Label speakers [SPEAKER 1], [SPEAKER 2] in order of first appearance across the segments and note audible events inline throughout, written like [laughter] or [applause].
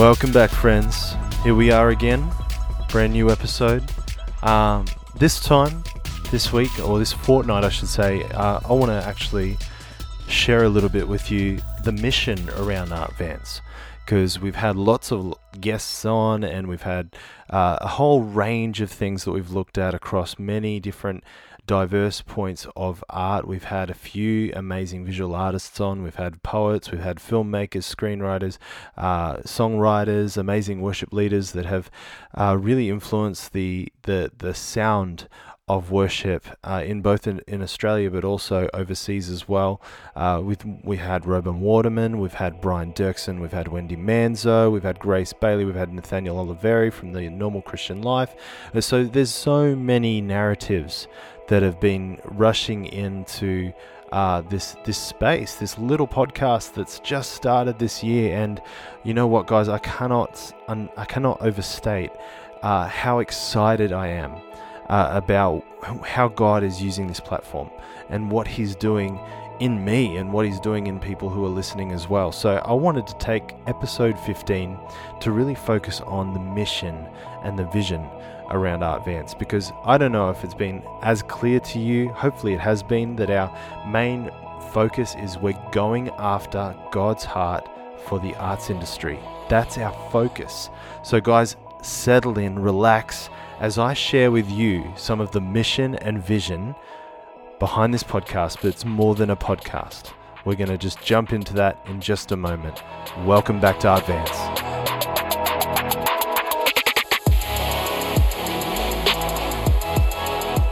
[SPEAKER 1] Welcome back, friends. Here we are again, brand new episode. Um, this time, this week, or this fortnight, I should say, uh, I want to actually share a little bit with you the mission around Artvance because we've had lots of guests on and we've had uh, a whole range of things that we've looked at across many different diverse points of art. We've had a few amazing visual artists on. We've had poets, we've had filmmakers, screenwriters, uh, songwriters, amazing worship leaders that have uh, really influenced the the the sound of worship uh, in both in, in, Australia but also overseas as well. Uh, with we had Robin Waterman, we've had Brian Doerksen, we've had Wendy Manzo, we've had Grace Bailey, we've had Nathaniel Oliveri from the Normal Christian Life. So there's so many narratives that have been rushing into uh, this this space, this little podcast that's just started this year. And you know what, guys, I cannot I cannot overstate uh, how excited I am uh, about how God is using this platform and what He's doing in me and what He's doing in people who are listening as well. So I wanted to take episode 15 to really focus on the mission and the vision around Artvance because I don't know if it's been as clear to you. Hopefully, it has been that our main focus is we're going after God's heart for the arts industry. That's our focus. So, guys, settle in, relax as I share with you some of the mission and vision behind this podcast, but it's more than a podcast. We're going to just jump into that in just a moment. Welcome back to Artvance.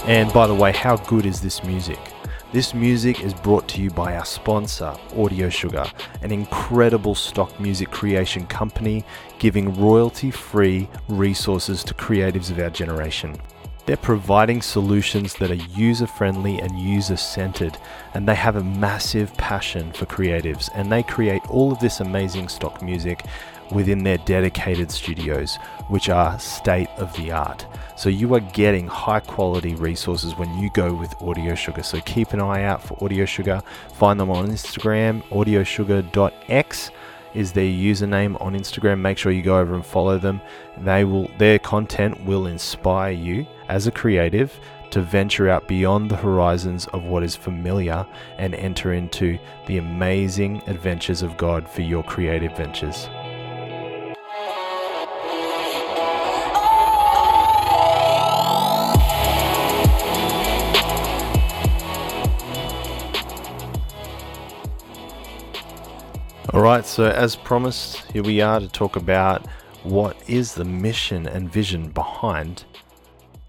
[SPEAKER 1] And by the way, how good is this music? This music is brought to you by our sponsor, Audio Sugar, an incredible stock music creation company giving royalty free resources to creatives of our generation. They're providing solutions that are user friendly and user centered, and they have a massive passion for creatives. And they create all of this amazing stock music within their dedicated studios, which are state of the art. So you are getting high quality resources when you go with Audio Sugar. So keep an eye out for Audio Sugar. Find them on Instagram, audiosugar.x is their username on Instagram. Make sure you go over and follow them. They will their content will inspire you as a creative to venture out beyond the horizons of what is familiar and enter into the amazing adventures of God for your creative ventures. All right, so as promised, here we are to talk about what is the mission and vision behind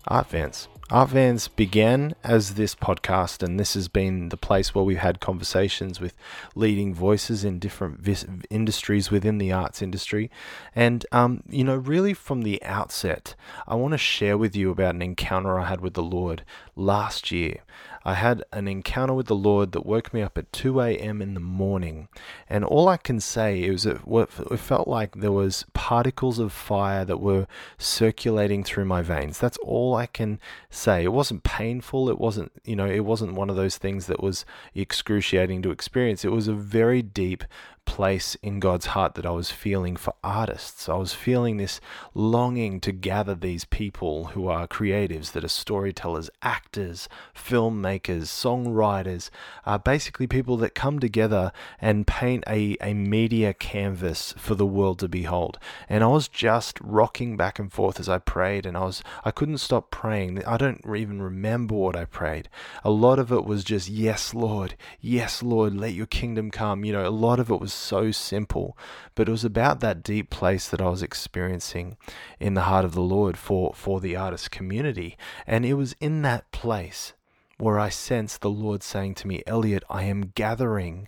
[SPEAKER 1] Artvance. Art began as this podcast, and this has been the place where we've had conversations with leading voices in different vis- industries within the arts industry. And, um, you know, really from the outset, I want to share with you about an encounter I had with the Lord last year. I had an encounter with the Lord that woke me up at 2 a.m. in the morning. And all I can say is it, it felt like there was particles of fire that were circulating through my veins. That's all I can say. It wasn't painful. It wasn't, you know, it wasn't one of those things that was excruciating to experience. It was a very deep place in God's heart that I was feeling for artists. I was feeling this longing to gather these people who are creatives, that are storytellers, actors, filmmakers, songwriters, uh, basically people that come together and paint a, a media canvas for the world to behold. And I was just rocking back and forth as I prayed, and I was I couldn't stop praying. I don't even remember what I prayed. A lot of it was just yes, Lord, yes, Lord, let your kingdom come. You know, a lot of it was so simple, but it was about that deep place that I was experiencing in the heart of the Lord for, for the artist community. And it was in that place where I sensed the Lord saying to me, Elliot, I am gathering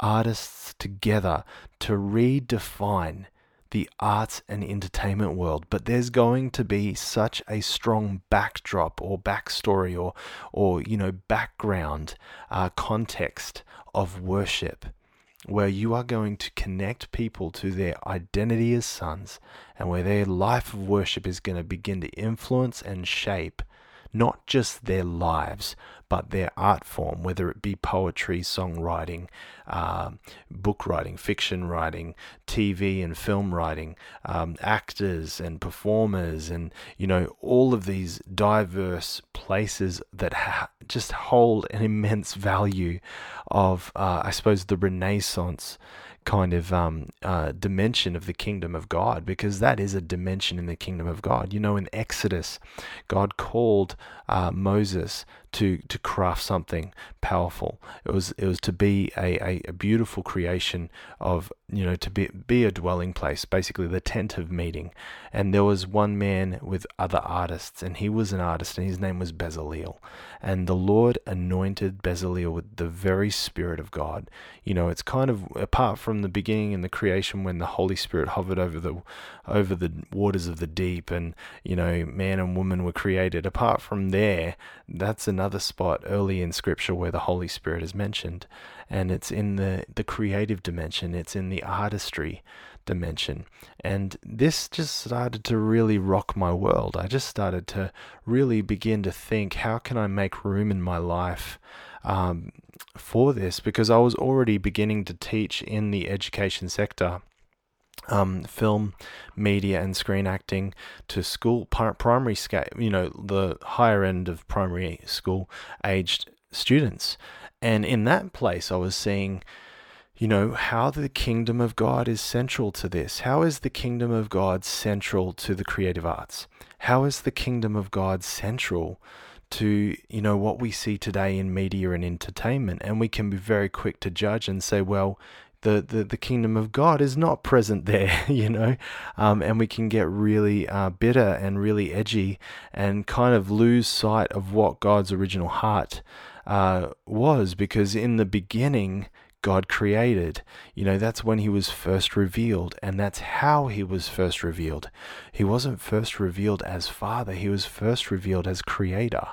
[SPEAKER 1] artists together to redefine the arts and entertainment world, but there's going to be such a strong backdrop or backstory or, or you know, background uh, context of worship where you are going to connect people to their identity as sons and where their life of worship is going to begin to influence and shape not just their lives, but their art form, whether it be poetry, songwriting, uh, book writing, fiction writing, TV and film writing, um, actors and performers, and you know all of these diverse places that ha- just hold an immense value of, uh, I suppose, the Renaissance kind of um, uh, dimension of the kingdom of God, because that is a dimension in the kingdom of God. You know, in Exodus, God called uh, Moses to to craft something powerful. It was it was to be a, a, a, beautiful creation of you know to be be a dwelling place, basically the tent of meeting. And there was one man with other artists, and he was an artist, and his name was Bezaleel. And the Lord anointed Bezaleel with the very Spirit of God. You know, it's kind of apart from the beginning and the creation when the Holy Spirit hovered over the over the waters of the deep, and you know, man and woman were created. Apart from there, that's another another spot early in scripture where the Holy Spirit is mentioned, and it's in the, the creative dimension, it's in the artistry dimension. And this just started to really rock my world. I just started to really begin to think how can I make room in my life um, for this? Because I was already beginning to teach in the education sector um, film, media, and screen acting to school primary scale, you know, the higher end of primary school aged students. And in that place, I was seeing, you know, how the kingdom of God is central to this. How is the kingdom of God central to the creative arts? How is the kingdom of God central to you know what we see today in media and entertainment and we can be very quick to judge and say well the, the, the kingdom of God is not present there, [laughs] you know, um, and we can get really uh, bitter and really edgy and kind of lose sight of what God's original heart uh, was because in the beginning, God created. You know, that's when he was first revealed, and that's how he was first revealed. He wasn't first revealed as Father, he was first revealed as Creator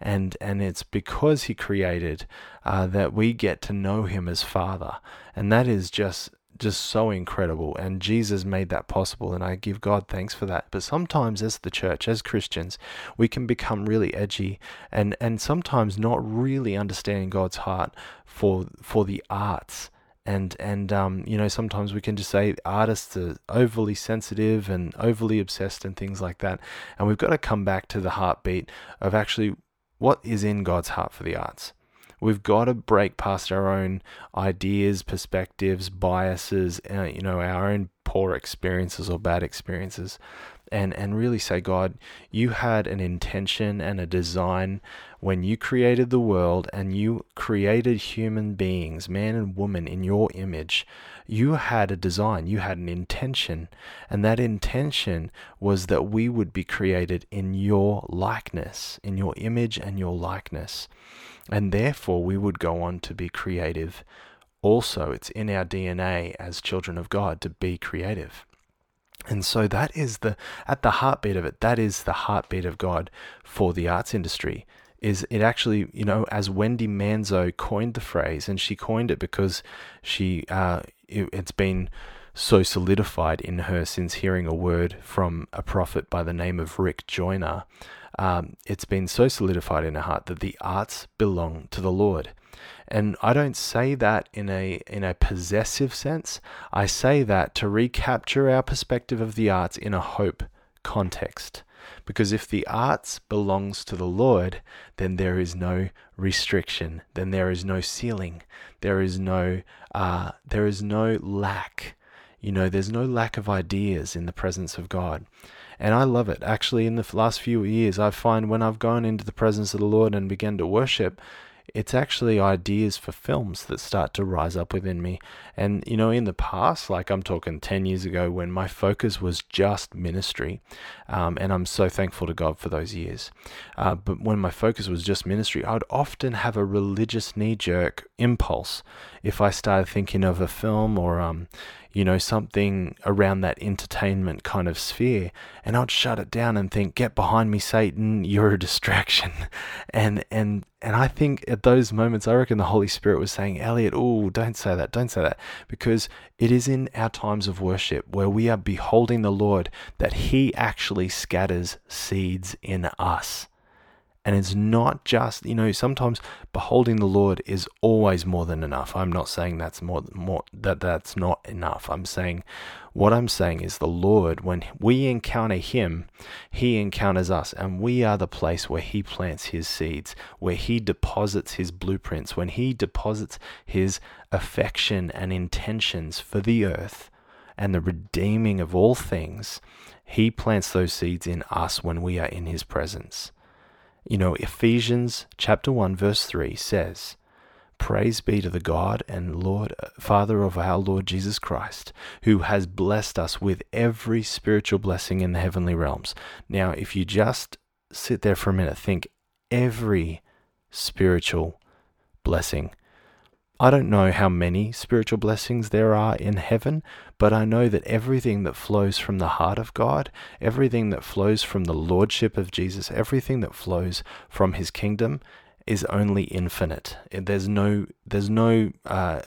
[SPEAKER 1] and and it's because he created uh, that we get to know him as father. And that is just just so incredible. And jesus made that possible and i give god thanks for that. But sometimes as the church as christians we can become really edgy and and sometimes not really understanding god's heart for for the arts. And and um, you know sometimes we can just say artists are overly sensitive and overly obsessed and things like that. And we've got to come back to the heartbeat of actually what is in God's heart for the arts. We've got to break past our own ideas, perspectives, biases, uh, you know, our own poor experiences or bad experiences, and and really say, God, you had an intention and a design when you created the world and you created human beings, man and woman, in your image. You had a design, you had an intention, and that intention was that we would be created in your likeness, in your image and your likeness. And therefore, we would go on to be creative. Also, it's in our DNA as children of God to be creative. And so that is the at the heartbeat of it. That is the heartbeat of God for the arts industry. Is it actually you know as Wendy Manzo coined the phrase, and she coined it because she uh, it, it's been so solidified in her since hearing a word from a prophet by the name of Rick Joyner. Um, it's been so solidified in her heart that the arts belong to the Lord. And I don't say that in a in a possessive sense. I say that to recapture our perspective of the arts in a hope context. Because if the arts belongs to the Lord, then there is no restriction, then there is no ceiling, there is no uh, there is no lack. You know, there's no lack of ideas in the presence of God. And I love it. Actually, in the last few years, I find when I've gone into the presence of the Lord and began to worship, it's actually ideas for films that start to rise up within me. And, you know, in the past, like I'm talking 10 years ago, when my focus was just ministry, um, and I'm so thankful to God for those years. Uh, but when my focus was just ministry, I'd often have a religious knee jerk impulse if I started thinking of a film or, um, you know, something around that entertainment kind of sphere. And I'd shut it down and think, get behind me, Satan, [laughs] you're a distraction. [laughs] And, and, and I think at those moments, I reckon the Holy Spirit was saying, Elliot, oh, don't say that, don't say that. Because it is in our times of worship where we are beholding the Lord that He actually scatters seeds in us. And it's not just, you know, sometimes beholding the Lord is always more than enough. I'm not saying that's more more that that's not enough. I'm saying what I'm saying is the Lord when we encounter him, he encounters us and we are the place where he plants his seeds, where he deposits his blueprints, when he deposits his affection and intentions for the earth and the redeeming of all things. He plants those seeds in us when we are in his presence. You know, Ephesians chapter 1 verse 3 says, Praise be to the God and Lord, Father of our Lord Jesus Christ, who has blessed us with every spiritual blessing in the heavenly realms. Now, if you just sit there for a minute, think every spiritual blessing I don't know how many spiritual blessings there are in heaven, but I know that everything that flows from the heart of God, everything that flows from the lordship of Jesus, everything that flows from his kingdom is only infinite. There's no there's no uh,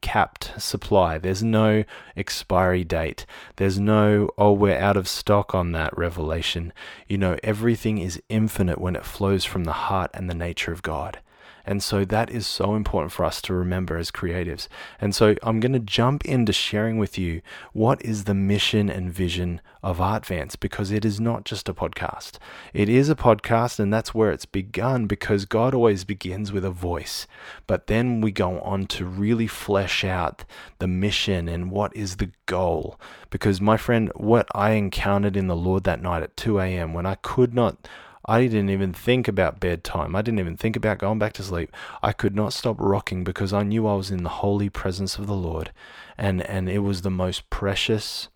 [SPEAKER 1] capped supply. There's no expiry date. There's no, oh, we're out of stock on that revelation. You know, everything is infinite when it flows from the heart and the nature of God. And so that is so important for us to remember as creatives. And so I'm going to jump into sharing with you what is the mission and vision of Artvance because it is not just a podcast. It is a podcast, and that's where it's begun because God always begins with a voice. But then we go on to really flesh out the mission and what is the goal. Because, my friend, what I encountered in the Lord that night at 2 a.m., when I could not I didn't even think about bedtime. I didn't even think about going back to sleep. I could not stop rocking because I knew I was in the holy presence of the Lord. And, and it was the most precious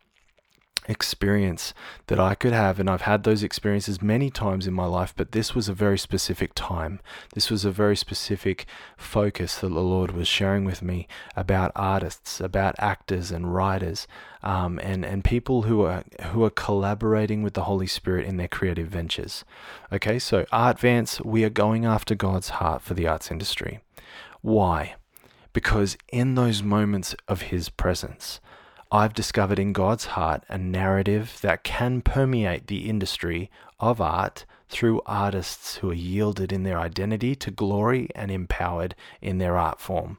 [SPEAKER 1] experience that I could have. And I've had those experiences many times in my life, but this was a very specific time. This was a very specific focus that the Lord was sharing with me about artists, about actors and writers, um, and, and people who are, who are collaborating with the Holy Spirit in their creative ventures. Okay, so Artvance, we are going after God's heart for the arts industry. Why? Because in those moments of His presence, I've discovered in God's heart a narrative that can permeate the industry of art through artists who are yielded in their identity to glory and empowered in their art form.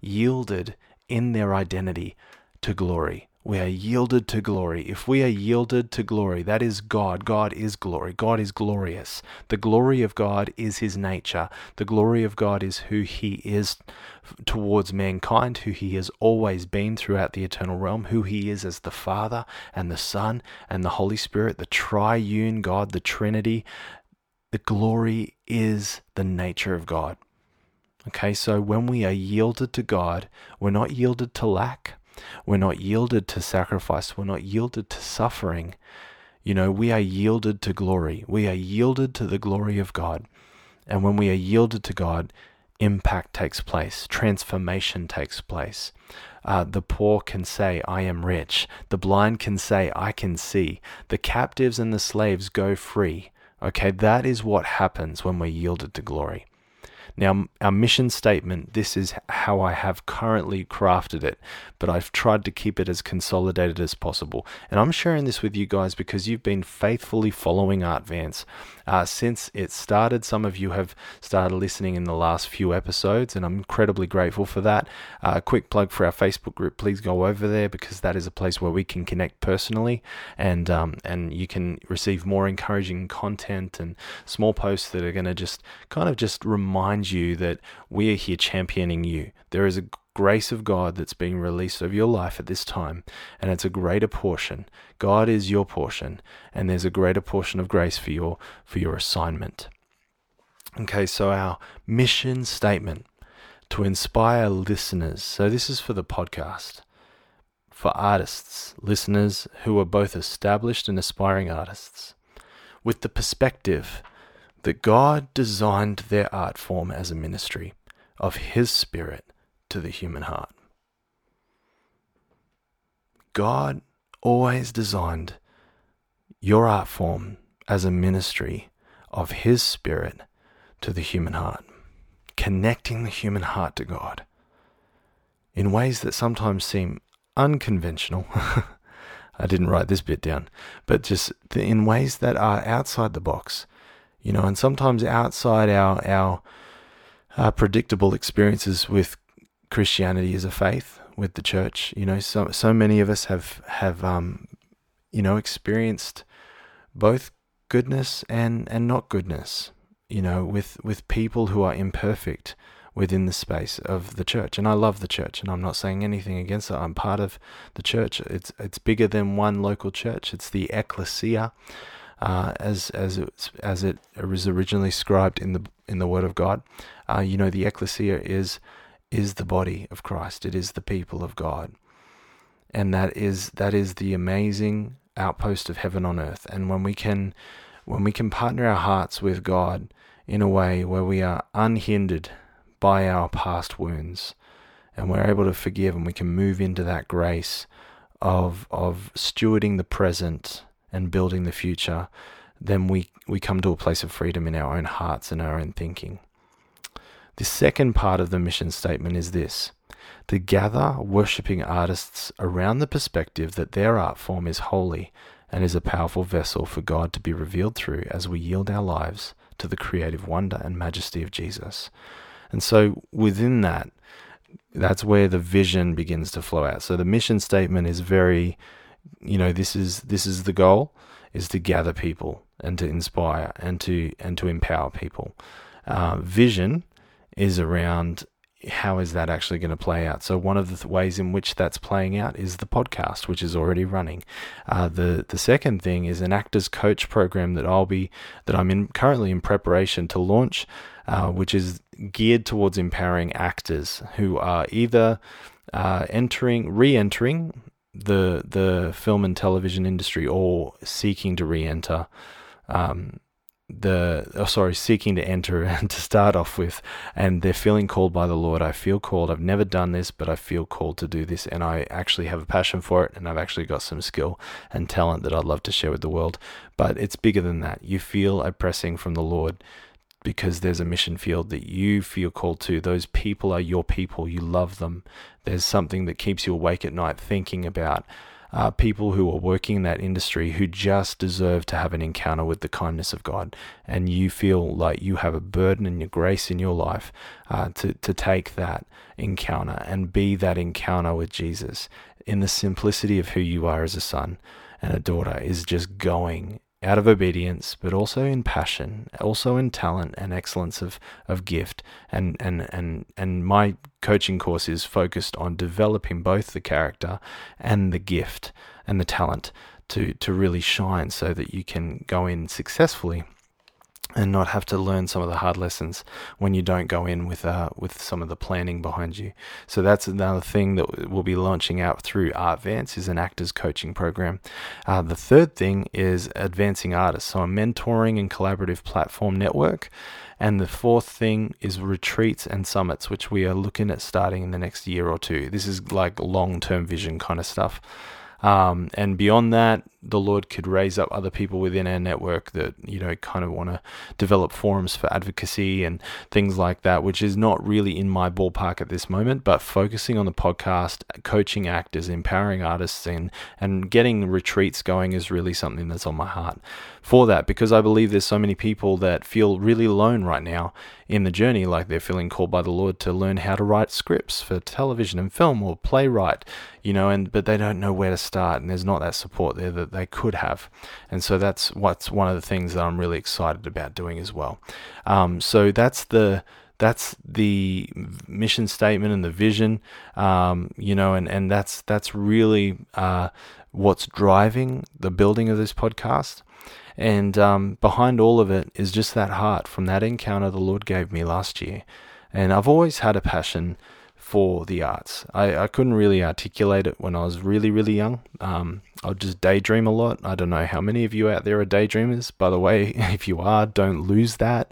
[SPEAKER 1] Yielded in their identity to glory. We are yielded to glory. If we are yielded to glory, that is God. God is glory. God is glorious. The glory of God is his nature. The glory of God is who he is towards mankind, who he has always been throughout the eternal realm, who he is as the Father and the Son and the Holy Spirit, the triune God, the Trinity. The glory is the nature of God. Okay, so when we are yielded to God, we're not yielded to lack. We're not yielded to sacrifice. We're not yielded to suffering. You know, we are yielded to glory. We are yielded to the glory of God. And when we are yielded to God, impact takes place, transformation takes place. Uh, the poor can say, I am rich. The blind can say, I can see. The captives and the slaves go free. Okay, that is what happens when we're yielded to glory. Now, our mission statement, this is how I have currently crafted it, but I've tried to keep it as consolidated as possible. And I'm sharing this with you guys because you've been faithfully following Artvance uh, since it started. Some of you have started listening in the last few episodes, and I'm incredibly grateful for that. Uh, quick plug for our Facebook group: please go over there because that is a place where we can connect personally, and um, and you can receive more encouraging content and small posts that are going to just kind of just remind you that we are here championing you. There is a grace of God that's being released over your life at this time, and it's a greater portion. God is your portion, and there's a greater portion of grace for your for your assignment. Okay, so our mission statement to inspire listeners. So this is for the podcast. For artists, listeners who are both established and aspiring artists, with the perspective that God designed their art form as a ministry of His Spirit to the human heart. God always designed your art form as a ministry of His Spirit to the human heart, connecting the human heart to God in ways that sometimes seem unconventional. [laughs] I didn't write this bit down, but just in ways that are outside the box. You know, and sometimes outside our our uh, predictable experiences with Christianity is a faith, with the church, you know, so so many of us have have um, you know experienced both goodness and and not goodness. You know, with with people who are imperfect within the space of the church. And I love the church, and I'm not saying anything against it. I'm part of the church. It's it's bigger than one local church. It's the ecclesia, uh, as as it, as it was originally scribed in the in the Word of God. Uh, you know, the ecclesia is is the body of Christ. It is the people of God, and that is that is the amazing outpost of heaven on earth. And when we can when we can partner our hearts with God in a way where we are unhindered by our past wounds and we're able to forgive and we can move into that grace of of stewarding the present and building the future, then we, we come to a place of freedom in our own hearts and our own thinking. The second part of the mission statement is this to gather worshipping artists around the perspective that their art form is holy and is a powerful vessel for God to be revealed through as we yield our lives to the creative wonder and majesty of Jesus. And so within that, that's where the vision begins to flow out. So the mission statement is very you know this is this is the goal is to gather people and to inspire and to and to empower people. Uh, vision is around how is that actually going to play out? So one of the th- ways in which that's playing out is the podcast, which is already running. Uh, the the second thing is an actors coach program that I'll be that I'm in currently in preparation to launch, uh, which is geared towards empowering actors who are either uh, entering, re-entering the the film and television industry or seeking to re-enter um, the oh, sorry seeking to enter [laughs] and to start off with and they're feeling called by the lord i feel called i've never done this but i feel called to do this and i actually have a passion for it and i've actually got some skill and talent that i'd love to share with the world but it's bigger than that you feel a pressing from the lord because there's a mission field that you feel called to. Those people are your people. You love them. There's something that keeps you awake at night thinking about uh, people who are working in that industry who just deserve to have an encounter with the kindness of God. And you feel like you have a burden and your grace in your life uh, to, to take that encounter and be that encounter with Jesus in the simplicity of who you are as a son and a daughter is just going out of obedience, but also in passion, also in talent and excellence of, of gift. And, and, and, and my coaching course is focused on developing both the character and the gift and the talent to, to really shine so that you can go in successfully and not have to learn some of the hard lessons when you don't go in with uh, with some of the planning behind you. So that's another thing that we'll be launching out through Artvance is an actors coaching program. Uh, the third thing is advancing artists, so a mentoring and collaborative platform network. And the fourth thing is retreats and summits, which we are looking at starting in the next year or two. This is like long term vision kind of stuff. Um, and beyond that, the Lord could raise up other people within our network that, you know, kind of want to develop forums for advocacy and things like that, which is not really in my ballpark at this moment, but focusing on the podcast, coaching actors, empowering artists, and, and getting retreats going is really something that's on my heart for that because I believe there's so many people that feel really alone right now in the journey, like they're feeling called by the Lord to learn how to write scripts for television and film or playwright, you know, and but they don't know where to start and there's not that support there that they could have. And so that's what's one of the things that I'm really excited about doing as well. Um, so that's the that's the mission statement and the vision, um, you know, and, and that's that's really uh, what's driving the building of this podcast. And um, behind all of it is just that heart from that encounter the Lord gave me last year. And I've always had a passion for the arts. I, I couldn't really articulate it when I was really, really young. Um, I'd just daydream a lot. I don't know how many of you out there are daydreamers. By the way, [laughs] if you are, don't lose that.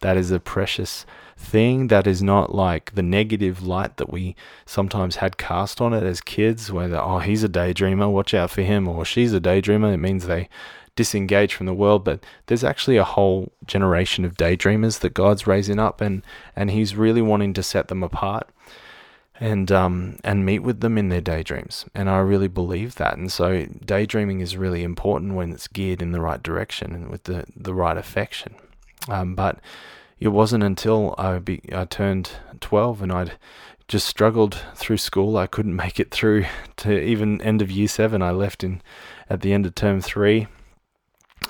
[SPEAKER 1] That is a precious thing. That is not like the negative light that we sometimes had cast on it as kids, where, oh, he's a daydreamer, watch out for him, or she's a daydreamer. It means they disengage from the world, but there's actually a whole generation of daydreamers that God's raising up, and and He's really wanting to set them apart and um, and meet with them in their daydreams. And I really believe that. And so daydreaming is really important when it's geared in the right direction and with the, the right affection. Um, but it wasn't until I, be, I turned 12 and I'd just struggled through school. I couldn't [laughs] make it through to even end of year seven. I left in at the end of term three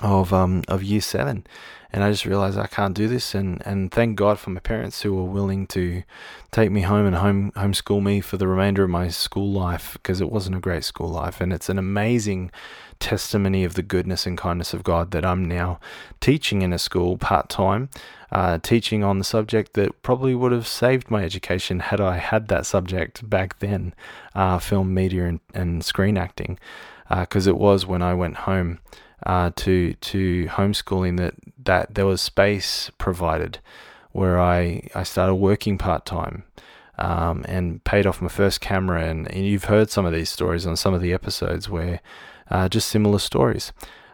[SPEAKER 1] of um of year seven, and I just realized I can't do this. And and thank God for my parents who were willing to take me home and home homeschool me for the remainder of my school life because it wasn't a great school life, and it's an amazing testimony of the goodness and kindness of God that I'm now teaching in a school part time, uh, teaching on the subject that probably would have saved my education had I had that subject back then, uh, film, media, and, and screen acting, because uh, it was when I went home uh, to to homeschooling that that there was space provided where I I started working part time. Um, and paid off my first camera, and, and, you've heard some of these stories on some of the episodes where uh, just similar stories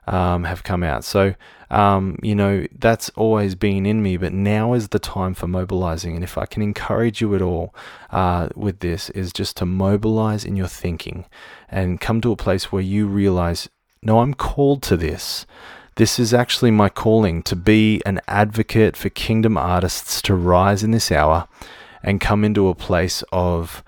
[SPEAKER 1] um, have come out. So, um, you know, that's always been in me, but now is the time for mobilizing. And if I can encourage you at all uh, with this, is just to mobilize in your thinking and come to a place where you realize no, I'm called to this. This is actually my calling to be an advocate for kingdom artists to rise in this hour and come into a place of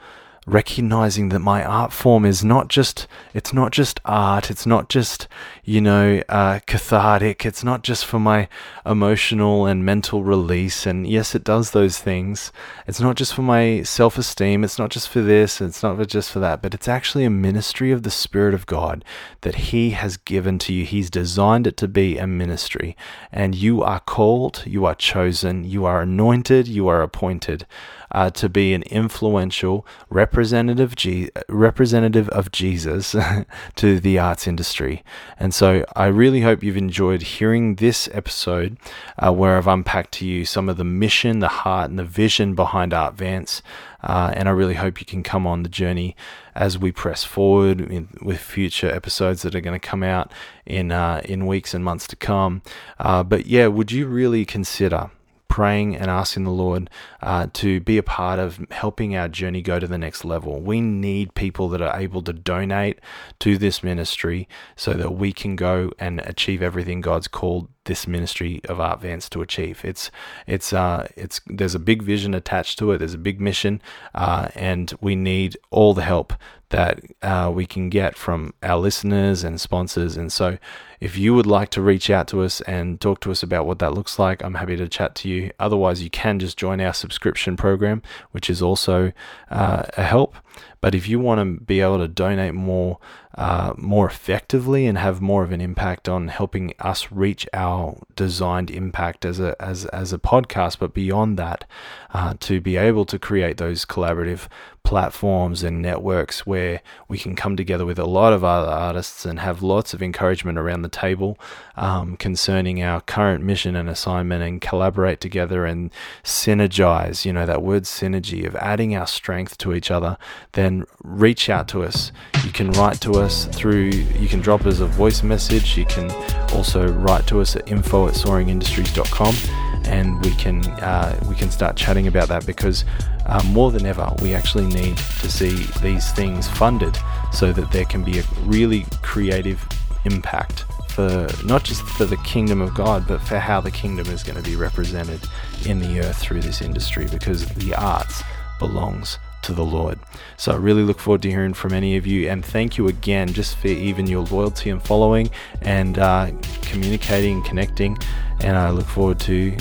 [SPEAKER 1] recognizing that my art form is not just it's not just art it's not just you know uh, cathartic it's not just for my emotional and mental release and yes it does those things. It's not just for my self-esteem it's not just for this it's not just for that but it's actually a ministry of the spirit of god that he has given to you. He's designed it to be a ministry and you are called you are chosen you are anointed you are appointed uh, to be an influential representative, G- representative of Jesus [laughs] to the arts industry. And so I really hope you've enjoyed hearing this episode uh, where I've unpacked to you some of the mission, the heart, and the vision behind Artvance. Uh, and I really hope you can come on the journey as we press forward in, with future episodes that are going to come out in uh, in weeks and months to come. Uh, but yeah, would you really consider praying and asking the Lord uh, to be a part of helping our journey go to the next level. We need people that are able to donate to this ministry so that we can go and achieve everything God's called this ministry of Artvance to achieve. It's it's uh it's there's a big vision attached to it. There's a big mission, uh, and we need all the help that uh, we can get from our listeners and sponsors. And so, if you would like to reach out to us and talk to us about what that looks like, I'm happy to chat to you. Otherwise, you can just join our subscription program, which is also uh, a help. But if you want to be able to donate more, uh, more effectively and have more of an impact on helping us reach our designed impact as a as as a podcast, but beyond that, uh, to be able to create those collaborative platforms and networks where we can come together with a lot of other artists and have lots of encouragement around the table um, concerning our current mission and assignment and collaborate together and synergize. You know that word synergy of adding our strength to each other. Then reach out to us. You can write to us through, you can drop us a voice message. You can also write to us at info at soaringindustries.com and we can uh, we can start chatting about that because uh, more than ever we actually need to see these things funded so that there can be a really creative impact for not just for the kingdom of God but for how the kingdom is going to be represented in the earth through this industry because the arts belongs to the Lord. So I really look forward to hearing from any of you, and thank you again just for even your loyalty and following and uh, communicating, connecting. And I look forward to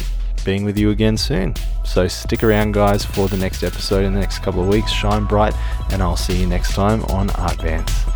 [SPEAKER 1] being with you again soon. So stick around, guys, for the next episode in the next couple of weeks. Shine bright, and I'll see you next time on Artvance.